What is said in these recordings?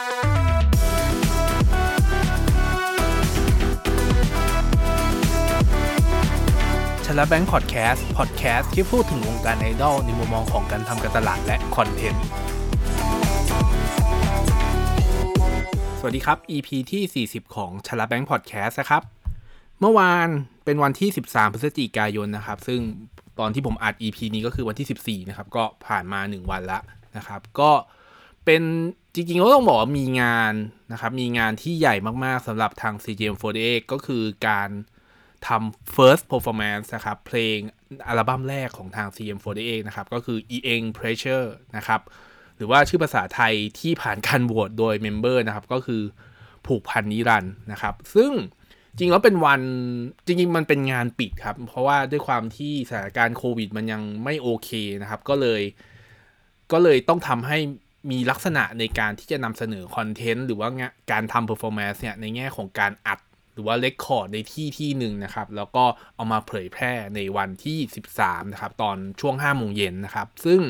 ชลแบงค์พอดแคสต์พอดแคสต์ที่พูดถึงวงการไอดอลในมุมมองของการทำการตลาดและคอนเทนต์ สวัสดีครับ EP ที่ 40 ของชลแบงค์พอดแคสต์นะครับ เมื่อวานเป็นวันที่ 13 พฤศจิกายนนะครับ ซึ่งตอนที่ผมอัด EP นี้ก็คือวันที่ 14 นะครับ ก็ผ่านมา 1 วันละนะครับ ก็เป็น จริงๆก็ต้องบอกว่ามีงานนะครับ มีงานที่ใหญ่มากๆสำหรับทาง CGM48 ก็คือการทำ first performance นะครับ เพลงอัลบั้มแรกของทาง CM48 นะครับ ก็คือ e n Pressure นะครับ หรือว่าชื่อภาษาไทยที่ผ่านการโหวตโดยเมมเบอร์นะครับ ก็คือผูกพันนิรันด์นะครับ ซึ่งจริงแล้วเป็นวันจริงๆ มันเป็นงานปิดครับ เพราะว่าด้วยความที่สถานการณ์โควิดมันยังไม่โอเคนะครับ ก็เลย ก็เลยต้องทำให้ มีลักษณะในการที่จะนำเสนอ content หรือว่าการทำ performance เนี่ยในแง่ของการอัด หรือว่า record ในที่ที่หนึ่งนะครับ แล้วก็เอามาเผยแพร่ในวันที่ 13 นะครับ ตอนช่วง5โมงเย็นนะครับ ซึ่ง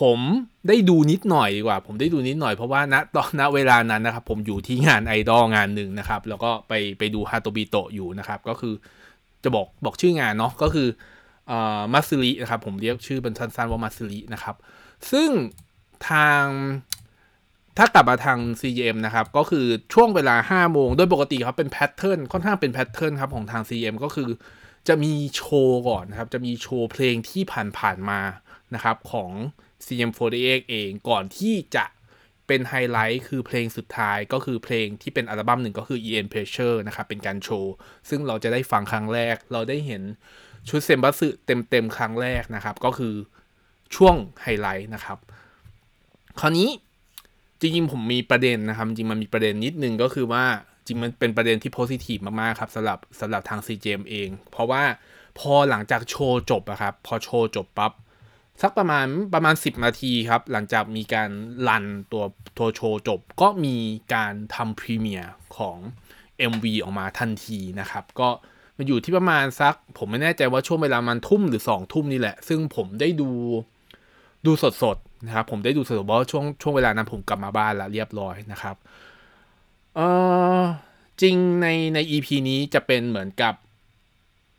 ผมได้ดูนิดหน่อยดีกว่า ผมได้ดูนิดหน่อยเพราะว่าณตอนณเวลานั้นนะครับ ผมอยู่ที่งานไอดอลงานหนึ่งนะครับ แล้วก็ไปไปดูฮาโตบิโตะอยู่นะครับ ก็คือจะบอกบอกชื่องานเนาะก็คืออ่ามัตสึรินะครับ ผมเรียกชื่อเป็นสั้นๆว่ามัตสึรินะครับ ซึ่ง ทางถ้ากลับมาทาง CGM นะครับ ก็คือช่วงเวลา 5 โมง โดยปกติครับเป็น pattern ค่อนข้างเป็น pattern ครับของทาง CGM ก็คือจะมีโชว์ก่อนนะครับ จะมีโชว์เพลงที่ผ่านๆมานะครับของ CGM48 เองก่อนที่จะเป็นไฮไลท์คือเพลงสุดท้ายก็คือเพลงที่เป็นอัลบั้มหนึ่งก็คือ Eien Pressure นะครับ เป็นการโชว์ ซึ่งเราจะได้ฟังครั้งแรก เราได้เห็นชุดเซมบัสึเต็มๆครั้งแรกนะครับ ก็คือช่วงไฮไลท์นะครับ คราวนี้จริงๆผมมีประเด็นนะครับ จริงมันมีประเด็นนิดนึงก็คือว่าจริงมันเป็นประเด็นที่โพซิทีฟมากๆครับสำหรับสำหรับทาง CGM เอง เพราะว่าพอหลังจากโชว์จบอะครับ พอโชว์จบปั๊บสักประมาณประมาณ 10 นาทีครับ หลังจากมีการรันตัวตัวโชว์จบ ก็มีการทำพรีเมียร์ของ MV ออกมาทันทีนะครับ ก็มาอยู่ที่ประมาณสัก ผมไม่แน่ใจว่าช่วงเวลามันทุ่มหรือ 2 ทุ่มนี่แหละ ซึ่งผมได้ดูดูสดๆ นะครับผมได้ดูสดๆเพราะช่วงช่วงเวลานั้นผมกลับมาบ้านแล้วเรียบร้อยนะครับเออจริงในใน EP นี้จะเป็นเหมือนกับ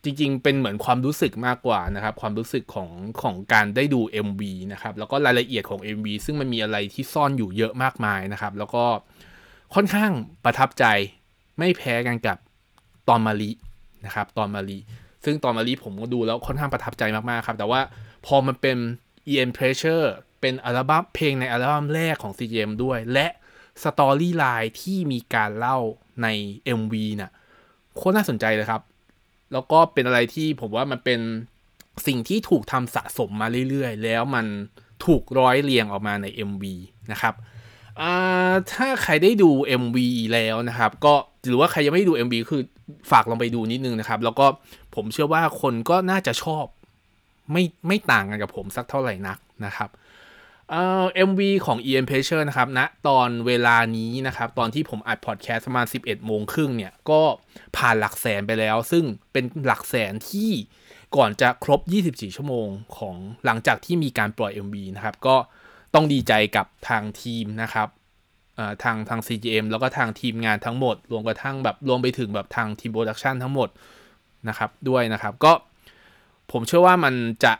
จริงๆ เป็นเหมือนความรู้สึกมากกว่านะครับ ความรู้สึกของของการได้ดู MV นะครับ แล้วก็รายละเอียดของ MV ซึ่งมันมีอะไรที่ซ่อนอยู่เยอะมากมายนะครับ แล้วก็ค่อนข้างประทับใจไม่แพ้กันกับตอนมาลีนะครับ ตอนมาลีซึ่งตอนมาลีผมก็ดูแล้วค่อนข้างประทับใจมากๆครับ แต่ว่าพอมันเป็น EN Pressure เป็นอัลบั้มเพลงในอัลบั้มแรกของ CGM ด้วย และสตอรี่ไลน์ที่มีการเล่าใน MV น่ะโคตรน่าสนใจเลยครับ แล้วก็เป็นอะไรที่ผมว่ามันเป็นสิ่งที่ถูกทำสะสมมาเรื่อยๆ แล้วมันถูกร้อยเรียงออกมาใน MV นะครับถ้าใครได้ดู MV แล้วนะครับ ก็หรือว่าใครยังไม่ได้ดู MV คือฝากลองไปดูนิดนึงนะครับ แล้วก็ผมเชื่อว่าคนก็น่าจะชอบไม่ไม่ต่างกันกับผมสักเท่าไหร่นักนะครับ เอ่อ MV ของ EM Pressure นะครับณนะตอนเวลานี้นะครับ ตอนที่ผมอัดพอดแคสต์ประมาณ 11 โมงครึ่งเนี่ย ก็ผ่านหลักแสนไปแล้ว ซึ่งเป็นหลักแสนที่ก่อนจะครบ 24 ชั่วโมงของหลังจากที่มีการปล่อย MV นะครับ ก็ต้องดีใจกับทางทีมนะครับทางทาง CGM แล้วก็ทางทีมงานทั้งหมด รวมกระทั่งแบบรวมไปถึงแบบทางทีม production ทั้งหมดนะครับด้วยนะครับ ก็ผมเชื่อว่ามันจะ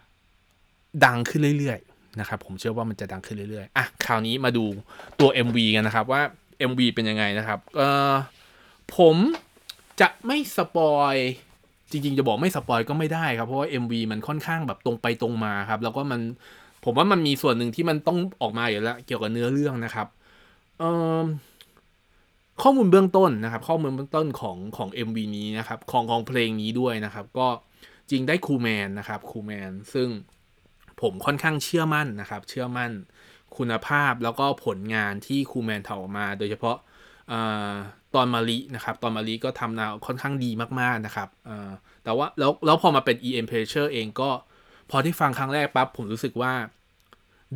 ดังขึ้นเรื่อยๆ นะครับผมเชื่อว่ามันจะดังขึ้นเรื่อยๆอะคราวนี้มาดูตัว MV กันนะครับว่า MV เป็นยังไงนะครับเออผมจะไม่ spoil จริงๆ จะบอกไม่ spoil ก็ไม่ได้ครับ เพราะว่า MV มันค่อนข้างแบบตรงไปตรงมาครับ แล้วก็มันผมว่ามันมีส่วนหนึ่งที่มันต้องออกมาอยู่แล้วเกี่ยวกับเนื้อเรื่องนะครับเออข้อมูลเบื้องต้นนะครับ ข้อมูลเบื้องต้นของของ MV นี้นะครับ ของของเพลงนี้ด้วยนะครับ ก็จริงได้คูแมนนะครับคูแมนซึ่ง ผมค่อนข้างเชื่อมั่นนะครับ เชื่อมั่นคุณภาพแล้วก็ผลงานที่คูแมนทำออกมา โดยเฉพาะตอนมาลีนะครับตอนมาลีก็ทำนวค่อนข้างดีมากๆนะครับแต่ว่าแล้วแล้วพอมาเป็น Eien Pressure เองก็พอที่ฟังครั้งแรกปั๊บผมรู้สึกว่า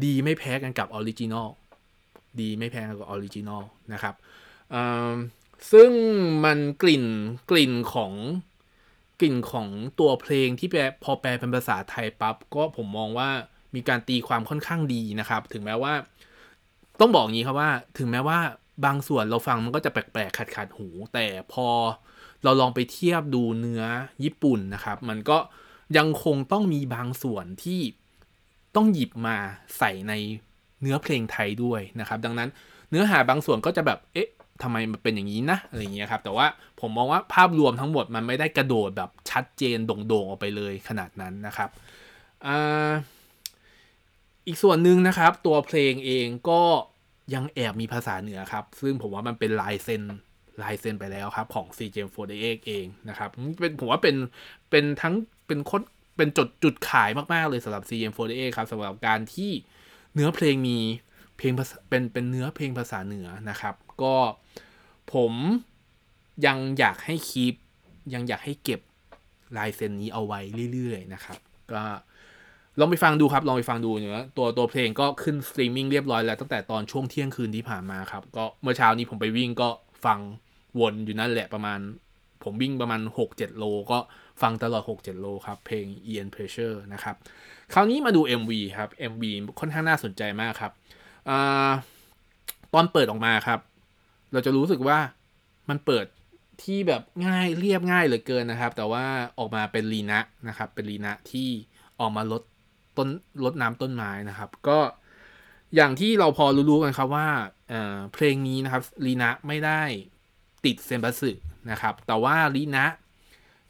ดีไม่แพ้กันกับ original ดีไม่แพ้กันกับ original นะครับซึ่งมันกลิ่นกลิ่นของ กลิ่นของตัวเพลงที่แปลพอแปลเป็นภาษาไทยปั๊บก็ผมมองว่ามีการตีความค่อนข้างดีนะครับ ถึงแม้ว่า ต้องบอกงี้ครับว่า ถึงแม้ว่าบางส่วนเราฟังมันก็จะแปลกๆขัดขัดหู แต่พอเราลองไปเทียบดูเนื้อญี่ปุ่นนะครับ มันก็ยังคงต้องมีบางส่วนที่ต้องหยิบมาใส่ในเนื้อเพลงไทยด้วยนะครับ ดังนั้นเนื้อหาบางส่วนก็จะแบบเอ๊ะ ทำไมมันเป็นอย่างนี้นะอะไรเงี้ยครับ แต่ว่าผมมองว่าภาพรวมทั้งหมดมันไม่ได้กระโดดแบบชัดเจนโด่งๆออกไปเลยขนาดนั้นนะครับอีกส่วนหนึ่งนะครับ ตัวเพลงเองก็ยังแอบมีภาษาเหนือครับ ซึ่งผมว่ามันเป็นลายเซ็นลายเซ็นไปแล้วครับ ของ CGM48 เองนะครับเป็นผมว่าเป็นเป็นทั้งเป็นคดเป็นจุดจุดขายมาก ๆ เลยสำหรับ CGM48 ครับสำหรับการที่เนื้อเพลงมีเพลงเป็นเป็นเนื้อเพลงภาษาเหนือนะครับ ก็ผมยังอยากให้ keep ยังอยากให้เก็บลายเซ็นนี้เอาไว้เรื่อยๆนะครับ ก็ลองไปฟังดูครับ ลองไปฟังดูเนื้อตัวตัวเพลงก็ขึ้นสตรีมมิ่งเรียบร้อยแล้วตั้งแต่ตอนช่วงเที่ยงคืนที่ผ่านมาครับ ก็เมื่อเช้านี้ผมไปวิ่งก็ฟังวนอยู่นั่นแหละประมาณ ผมวิ่งประมาณ 6-7 โล ก็ฟังตลอด 6-7 โลครับ เพลง Ian Pressure นะครับ คราวนี้มาดู MV ครับ MV ค่อนข้างน่าสนใจมากครับอตอนเปิดออกมาครับ เราจะรู้สึกว่ามันเปิดที่แบบง่ายเรียบง่ายเหลือเกินนะครับ แต่ว่าออกมาเป็นลีนะนะครับ เป็นลีนะที่ออกมาลดต้นลดน้ำต้นไม้นะครับ ก็อย่างที่เราพอรู้ๆกันครับว่าเเพลงนี้นะครับลีนะไม่ได้ติดเซมบัสึนะครับ แต่ว่าลีนะ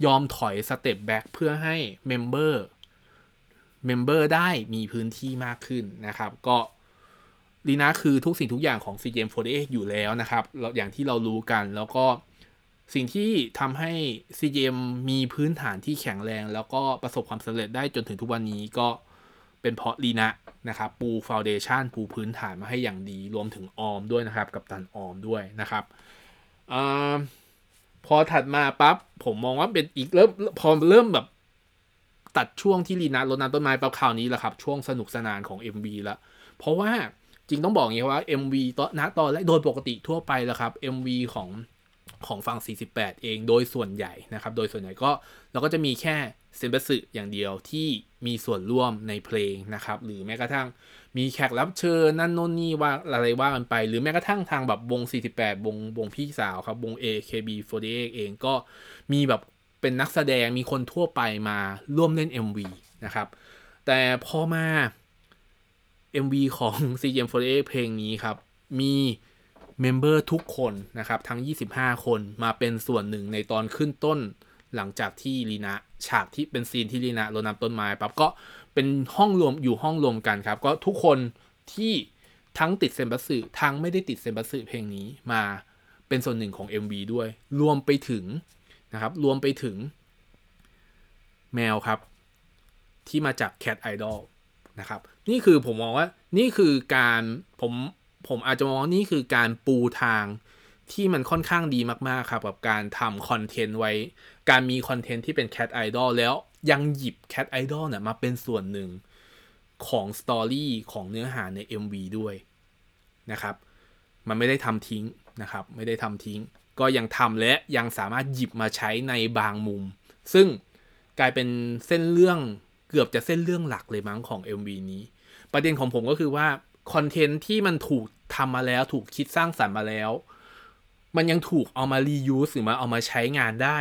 ยอมถอย step back เพื่อให้ member member ได้มีพื้นที่มากขึ้นนะครับ ก็ ลีนะคือทุกสิ่งทุกอย่างของ CGM48 อยู่แล้วนะครับ อย่างที่เรารู้กันแล้วก็สิ่งที่ทำให้ CGM มีพื้นฐานที่แข็งแรง แล้วก็ประสบความสำเร็จได้จนถึงทุกวันนี้ก็เป็นเพราะลีนะนะครับปู foundation ปูพื้นฐานมาให้อย่างดี รวมถึงออมด้วยนะครับ กัปตันออมด้วยนะครับอพอถัดมาปั๊บผมมองว่าเป็นอีกเริ่มพอเริ่มแบบตัดช่วงที่ลีนะรดน้ำต้นไม้ปั๊บข่าวนี้แหละครับ ช่วงสนุกสนานของ MV ล้วเพราะว่า จริงต้องบอกอย่างนี้ว่า MV ตอนณตอนแรกโดยปกติทั่วไปแล้วครับ MV ของของฝั่ง 48 เองโดยส่วนใหญ่นะครับ โดยส่วนใหญ่ก็เราก็จะมีแค่เซนเบสึอย่างเดียวที่มีส่วนร่วมในเพลงนะครับ หรือแม้กระทั่งมีแขกรับเชิญนั่นโน่นนี่ว่าอะไรว่ากันไป หรือแม้กระทั่งทางแบบวง 48 วงวงพี่สาวครับ วง AKB48 เองก็มีแบบเป็นนักแสดงมีคนทั่วไปมาร่วมเล่น MV นะครับ แต่พอมา MV ของ CGM48 เพลงนี้ครับ มี member ทุกคนนะครับ ทั้ง 25 คนมาเป็นส่วนหนึ่งในตอนขึ้นต้น หลังจากที่ลีนะฉากที่เป็น scene ที่ลีนะรดน้ำต้นไม้ปั๊บก็เป็นห้องรวมอยู่ห้องรวมกันครับ ก็ทุกคนที่ทั้งติดเซมบัสึทั้งไม่ได้ติดเซมบัสึเพลงนี้มาเป็นส่วนหนึ่งของ MV ด้วย รวมไปถึงนะครับ รวมไปถึงแมวครับ ที่มาจาก Cat Idol นะครับ นี่คือผมมองว่านี่คือการผมผมอาจจะมองว่านี่คือการปูทางที่มันค่อนข้างดีมากๆครับกับการทำคอนเทนต์ไว้ การมีคอนเทนต์ที่เป็น Cat Idol แล้วยังหยิบ Cat Idol เนี่ยมาเป็นส่วนหนึ่งของ story ของเนื้อหาใน MV ด้วยนะครับ มันไม่ได้ทำทิ้งนะครับ ไม่ได้ทำทิ้ง ก็ยังทำและยังสามารถหยิบมาใช้ในบางมุม ซึ่งกลายเป็นเส้นเรื่อง เกือบจะเส้นเรื่องหลักเลยมั้งของ MV นี้ ประเด็นของผมก็คือว่า content ที่มันถูกทำมาแล้วถูกคิดสร้างสรรค์มาแล้ว มันยังถูกเอามา reuse หรือมาเอามาใช้งานได้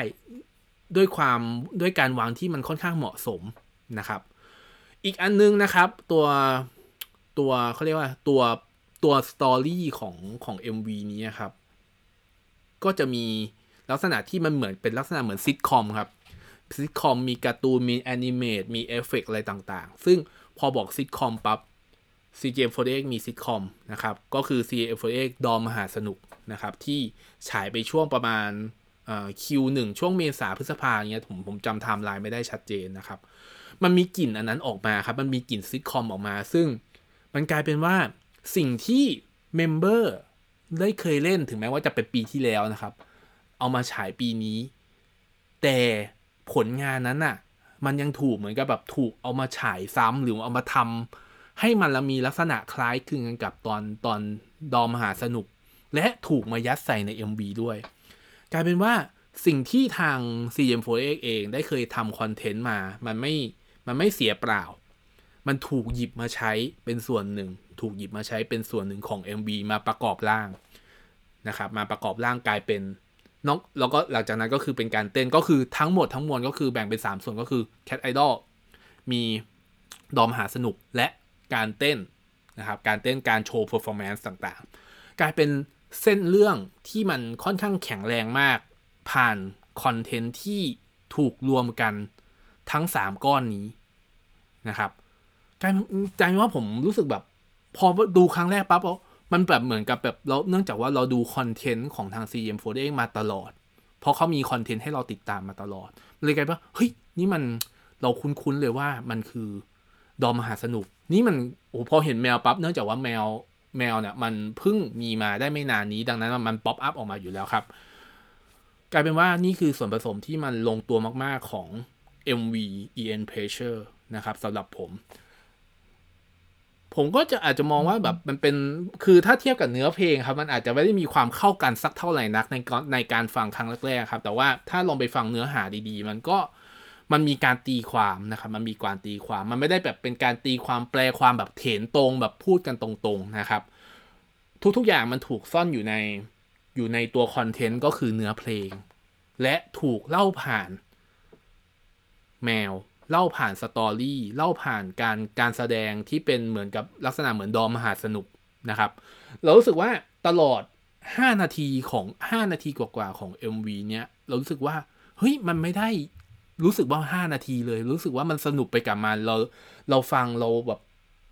ด้วยความด้วยการวางที่มันค่อนข้างเหมาะสมนะครับ อีกอันนึงนะครับตัวตัวเขาเรียกว่าตัวตัว story ของของ MV นี้ครับ ก็จะมีลักษณะที่มันเหมือนเป็นลักษณะเหมือนซิทคอมครับ ซิทคอมมีการ์ตูน มี animate มีเอฟเฟกอะไรต่างๆ ซึ่งพอบอกซิทคอมปั๊บ CGM48 มีซิทคอมนะครับ ก็คือ CGM48 Dorm มหาสนุกนะครับ ที่ฉายไปช่วงประมาณ Q หนึ่งช่วงเมษาพฤษภาเงี้ยผมผมจำไทม์ไลน์ไม่ได้ชัดเจนนะครับ มันมีกลิ่นอันนั้นออกมาครับ มันมีกลิ่นซิทคอมออกมา ซึ่งมันกลายเป็นว่าสิ่งที่ member ได้เคยเล่นถึงแม้ว่าจะเป็นปีที่แล้วนะครับ เอามาฉายปีนี้ แต่ ผลงานนั้นน่ะ มันยังถูกเหมือนกับแบบถูกเอามาฉายซ้ำหรือเอามาทำให้มันละมีลักษณะคล้ายคลึงกันกับตอนตอนดอมหาสนุก และถูกมายัดใส่ใน MV ด้วย กลายเป็นว่าสิ่งที่ทาง CM4X เองได้เคยทำคอนเทนต์มา มันไม่ มันไม่เสียเปล่า มันถูกหยิบมาใช้เป็นส่วนหนึ่ง ถูกหยิบมาใช้เป็นส่วนหนึ่งของ MV มาประกอบร่างนะครับ มาประกอบร่างกลายเป็น นองแล้วก็หลังจากนั้นก็คือเป็นการเต้นก็คือทั้งหมดทั้งมวลก็คือแบ่งเป็น 3 ส่วนก็คือ Cat Idol มีดอมหาสนุกและการเต้นนะครับการเต้นการโชว์ performance ต่างๆ กลายเป็นเส้นเรื่องที่มันค่อนข้างแข็งแรงมาก ผ่านคอนเทนต์ที่ถูกรวมกันทั้ง 3 ก้อนนี้นะครับกลายเป็นว่าผมรู้สึกแบบ พอดูครั้งแรกปั๊บ มันแบบเหมือนกับแบบเราเนื่องจากว่าเราดูคอนเทนต์ของทาง CM4 มาตลอด เพราะเขามีคอนเทนต์ให้เราติดตามมาตลอดเลยกลายเป็นว่าเฮ้ยนี่มันเราคุ้นๆเลยว่ามันคือดอมมหาสนุก นี่มันโอ้พอเห็นแมวปั๊บเนื่องจากว่าแมวแมวเนี่ยมันเพิ่งมีมาได้ไม่นานนี้ดังนั้นมันป๊อปอัพออกมาอยู่แล้วครับ กลายเป็นว่านี่คือส่วนผสมที่มันลงตัวมากๆของ MV EN Pressure นะครับสำหรับผม ผมก็จะอาจจะมองว่าแบบมันเป็นคือถ้าเทียบกับเนื้อเพลงครับ มันอาจจะไม่ได้มีความเข้ากันสักเท่าไหร่นักในในการฟังครั้งแรกๆครับ แต่ว่าถ้าลองไปฟังเนื้อหาดีๆ มันก็มันมีการตีความนะครับมันมีการตีความมันไม่ได้แบบเป็นการตีความแปลความแบบเถนตรงแบบพูดกันตรงๆนะครับ ทุกๆอย่างมันถูกซ่อนอยู่ในอยู่ในตัวคอนเทนต์ก็คือเนื้อเพลง และถูกเล่าผ่าน แมว เล่าผ่านสตอรี่เล่าผ่านการการแสดงที่เป็นเหมือนกับลักษณะเหมือนดอมมหาสนุกนะครับ เรารู้สึกว่าตลอด 5 นาทีของ 5 นาทีกว่าๆของ MV เนี้ยเรารู้สึกว่าเฮ้ยมันไม่ได้รู้สึกว่า 5 นาทีเลย รู้สึกว่ามันสนุกไปกับมันเราเราฟังเราแบบ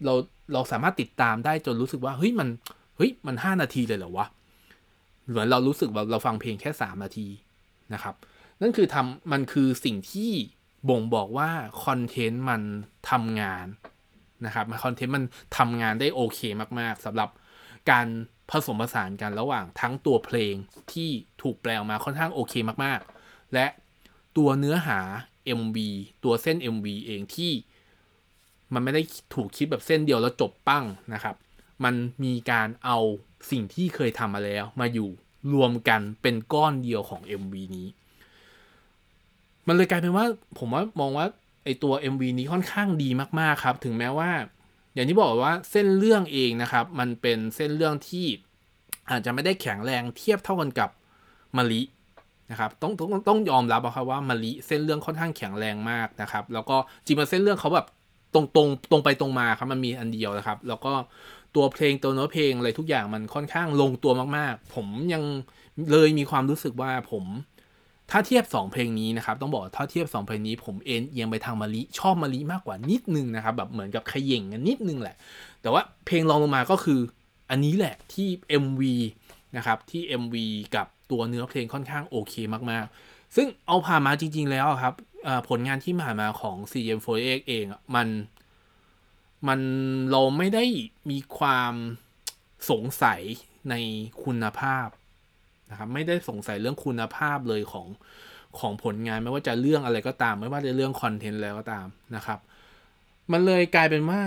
เราเราสามารถติดตามได้จนรู้สึกว่าเฮ้ยมันเฮ้ยมัน 5 นาทีเลยเหรอวะเหมือนเรารู้สึกว่าเราฟังเพลงแค่ 3 นาทีนะครับ นั่นคือทำมันคือสิ่งที่ บ่งบอกว่าคอนเทนต์มันทำงานนะครับคอนเทนต์มันทำงานได้โอเคมาก ๆสำหรับการผสมผสานกันระหว่างทั้งตัวเพลงที่ถูกแปลออกมาค่อนข้างโอเคมากๆ และตัวเนื้อหา MV ตัวเส้น MV เองที่มันไม่ได้ถูกคิดแบบเส้นเดียวแล้วจบปั้งนะครับ มันมีการเอาสิ่งที่เคยทำมาแล้วมาอยู่รวมกันเป็นก้อนเดียวของ MV นี้ มันเลยกลายเป็นว่าผมว่ามองว่าไอตัว MV นี้ค่อนข้างดีมากๆครับ ถึงแม้ว่า อย่างที่บอกว่าเส้นเรื่องเองนะครับ มันเป็นเส้นเรื่องที่อาจจะไม่ได้แข็งแรงเทียบเท่ากันกับมารินะครับต้องต้องต้องยอมรับครับว่ามาริเส้นเรื่องค่อนข้างแข็งแรงมากนะครับ แล้วก็จริงๆเส้นเรื่องเขาแบบตรงตรงตรงไปตรงมาครับมันมีอันเดียวนะครับ แล้วก็ตัวเพลงตัวเนื้อเพลงอะไรทุกอย่างมันค่อนข้างลงตัวมากๆ ผมยังเลยมีความรู้สึกว่าผม ถ้าเทียบ 2 เพลงนี้นะครับต้องบอกถ้าเทียบ 2 เพลงนี้ผมเอ็นเอียงไปทางมาริชอบมาริมากกว่านิดนึงนะครับแบบเหมือนกับขย่งกันนิดนึงแหละ แต่ว่าเพลงรองลงมาก็คืออันนี้แหละที่ MV นะครับที่ MV กับตัวเนื้อเพลงค่อนข้างโอเคมากๆ ซึ่งเอาผ่านมาจริง ๆ แล้วครับผลงานที่ผ่านมาของ CM48 เองมันมันเราไม่ได้มีความสงสัยในคุณภาพ นะครับไม่ได้สงสัยเรื่องคุณภาพเลยของของผลงานไม่ว่าจะเรื่องอะไรก็ตาม ไม่ว่าจะเรื่องคอนเทนต์แล้วก็ตามนะครับ มันเลยกลายเป็นว่า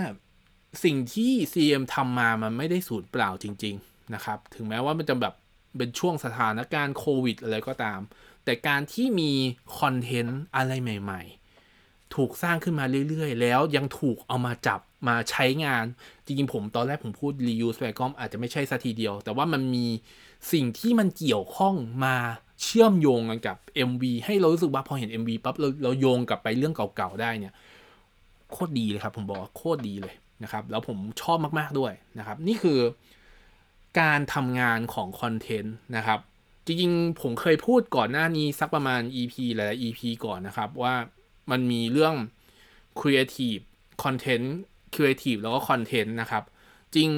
สิ่งที่ CM ทำมามันไม่ได้สูญเปล่าจริง ๆนะครับ ถึงแม้ว่ามันจะแบบเป็นช่วงสถานการณ์โควิดอะไรก็ตาม แต่การที่มีคอนเทนต์อะไรใหม่ ๆ ถูกสร้างขึ้นมาเรื่อยๆ แล้วยังถูกเอามาจับมาใช้งาน จริงๆ ผมตอนแรกผมพูด reuse ไปก็อาจจะไม่ใช่สัทีเดียว แต่ว่ามันมี สิ่งที่มันเกี่ยวข้องมาเชื่อมโยงกันกับ MV ให้เรารู้สึกว่าพอเห็น MV ปั๊บเราเราโยงกลับไปเรื่องเก่าๆได้เนี่ยโคตรดีเลยครับ ผมบอกโคตรดีเลยนะครับ แล้วผมชอบมากๆด้วยนะครับ นี่คือการทำงานของคอนเทนต์นะครับ จริงๆ ผมเคยพูดก่อนหน้านี้สักประมาณ EP หลายๆ EP ก่อนนะครับ ว่ามันมีเรื่อง Creative Content Creative แล้วก็ Content นะครับ จริง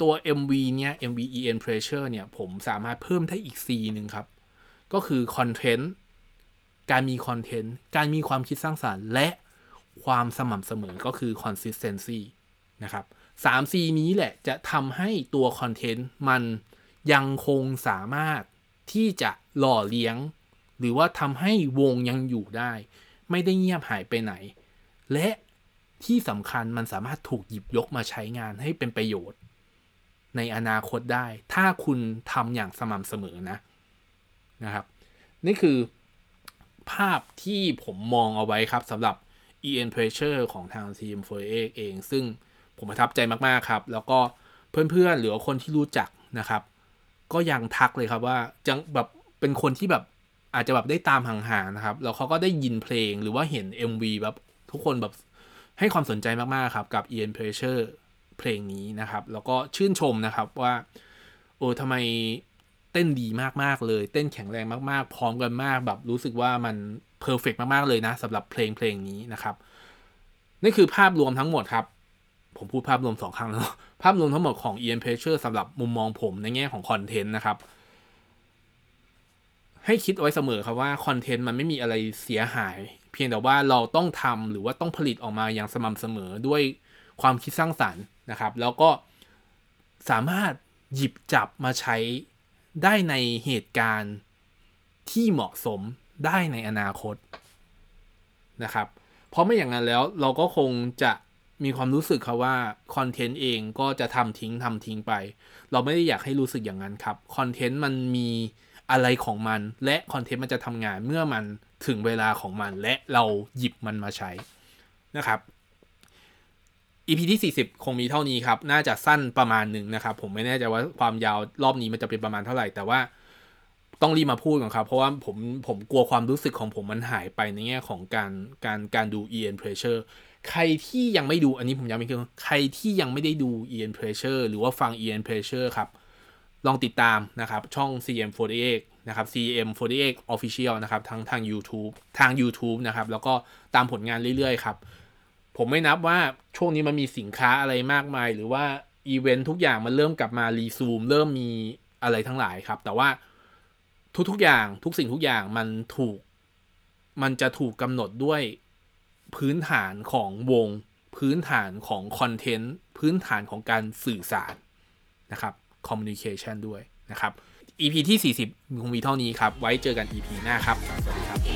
ตัว MV เนี่ย MV EN Pressure เนี่ย ผมสามารถเพิ่มได้อีก C หนึ่งครับ ก็คือคอนเทนต์การมีคอนเทนต์การมีความคิดสร้างสารรค์ และความสม่ำเสมอก็คือ consistency นะครับสาม C นี้แหละจะทำให้ตัวคอนเทนต์มันยังคงสามารถที่จะหล่อเลี้ยง หรือว่าทำให้วงยังอยู่ได้ ไม่ได้เงียบหายไปไหน และที่สำคัญมันสามารถถูกหยิบยกมาใช้งานให้เป็นประโยชน์ ในอนาคตได้ ถ้าคุณทำอย่างสม่ำเสมอนะนะครับ นี่คือภาพที่ผมมองเอาไว้ครับสำหรับ EN pressure ของทางทีม f o r เอง ซึ่งผมประทับใจมากๆครับ แล้วก็เพื่อนๆหรือคนที่รู้จักนะครับ ก็ยังทักเลยครับว่าจังแบบเป็นคนที่แบบอาจจะแบบได้ตามห่างๆนะครับ แล้วเขาก็ได้ยินเพลงหรือว่าเห็น MV แบบทุกคนแบบให้ความสนใจมากๆครับกับ Ian Pressure เพลงนี้นะครับ แล้วก็ชื่นชมนะครับว่าโอ้ทำไมเต้นดีมากๆเลย เต้นแข็งแรงมากๆ พร้อมกันมากแบบรู้สึกว่ามันเพอร์เฟกมากๆเลยนะสำหรับเพลงเพลงนี้นะครับนี่คือภาพรวมทั้งหมดครับ ผมพูดภาพรวมสองครั้งแล้วภาพรวมทั้งหมดของ Ian Pressure สำหรับมุมมองผมในแง่ของคอนเทนต์นะครับ ให้คิดไว้เสมอครับว่าคอนเทนต์มันไม่มีอะไรเสียหาย เพียงแต่ว่าเราต้องทำหรือว่าต้องผลิตออกมาอย่างสม่ำเสมอด้วยความคิดสร้างสรรค์ นะครับ แล้วก็สามารถหยิบจับมาใช้ได้ในเหตุการณ์ที่เหมาะสมได้ในอนาคตนะครับ เพราะไม่อย่างนั้นแล้วเราก็คงจะมีความรู้สึกครับว่าคอนเทนต์เองก็จะทำทิ้งทำทิ้งไป เราไม่ได้อยากให้รู้สึกอย่างนั้นครับคอนเทนต์มันมีอะไรของมัน และคอนเทนต์มันจะทำงานเมื่อมันถึงเวลาของมัน และเราหยิบมันมาใช้นะครับ EP ที่ 40 คงมีเท่านี้ครับ น่าจะสั้นประมาณหนึ่งนะครับ ผมไม่แน่ใจว่าความยาวรอบนี้มันจะเป็นประมาณเท่าไหร่ แต่ว่าต้องรีบมาพูดก่อนครับ เพราะว่าผมผมกลัวความรู้สึกของผมมันหายไปในแง่ของการการการดู EN Pressure ใครที่ยังไม่ดูอันนี้ผมย้ำอีกครั้งใครที่ยังไม่ได้ดู EN Pressure หรือว่าฟัง EN Pressure ครับ ลองติดตามนะครับ ช่อง CM48 นะครับ CM48 Official นะครับ ทั้งทาง YouTube ทาง YouTube นะครับ แล้วก็ตามผลงานเรื่อยๆ ครับ ผมไม่นับว่าช่วงนี้มันมีสินค้าอะไรมากมาย หรือว่าอีเวนต์ทุกอย่างมันเริ่มกลับมารีซูม เริ่มมีอะไรทั้งหลายครับ แต่ว่าทุกๆอย่างทุกสิ่งทุกอย่างมันถูก มันจะถูกกำหนดด้วยพื้นฐานของวง พื้นฐานของคอนเทนต์พื้นฐานของการสื่อสารนะครับ communication ด้วยนะครับ EP ที่ 40 คงมีเท่านี้ครับ ไว้เจอกัน EP หน้าครับ สวัสดีครับ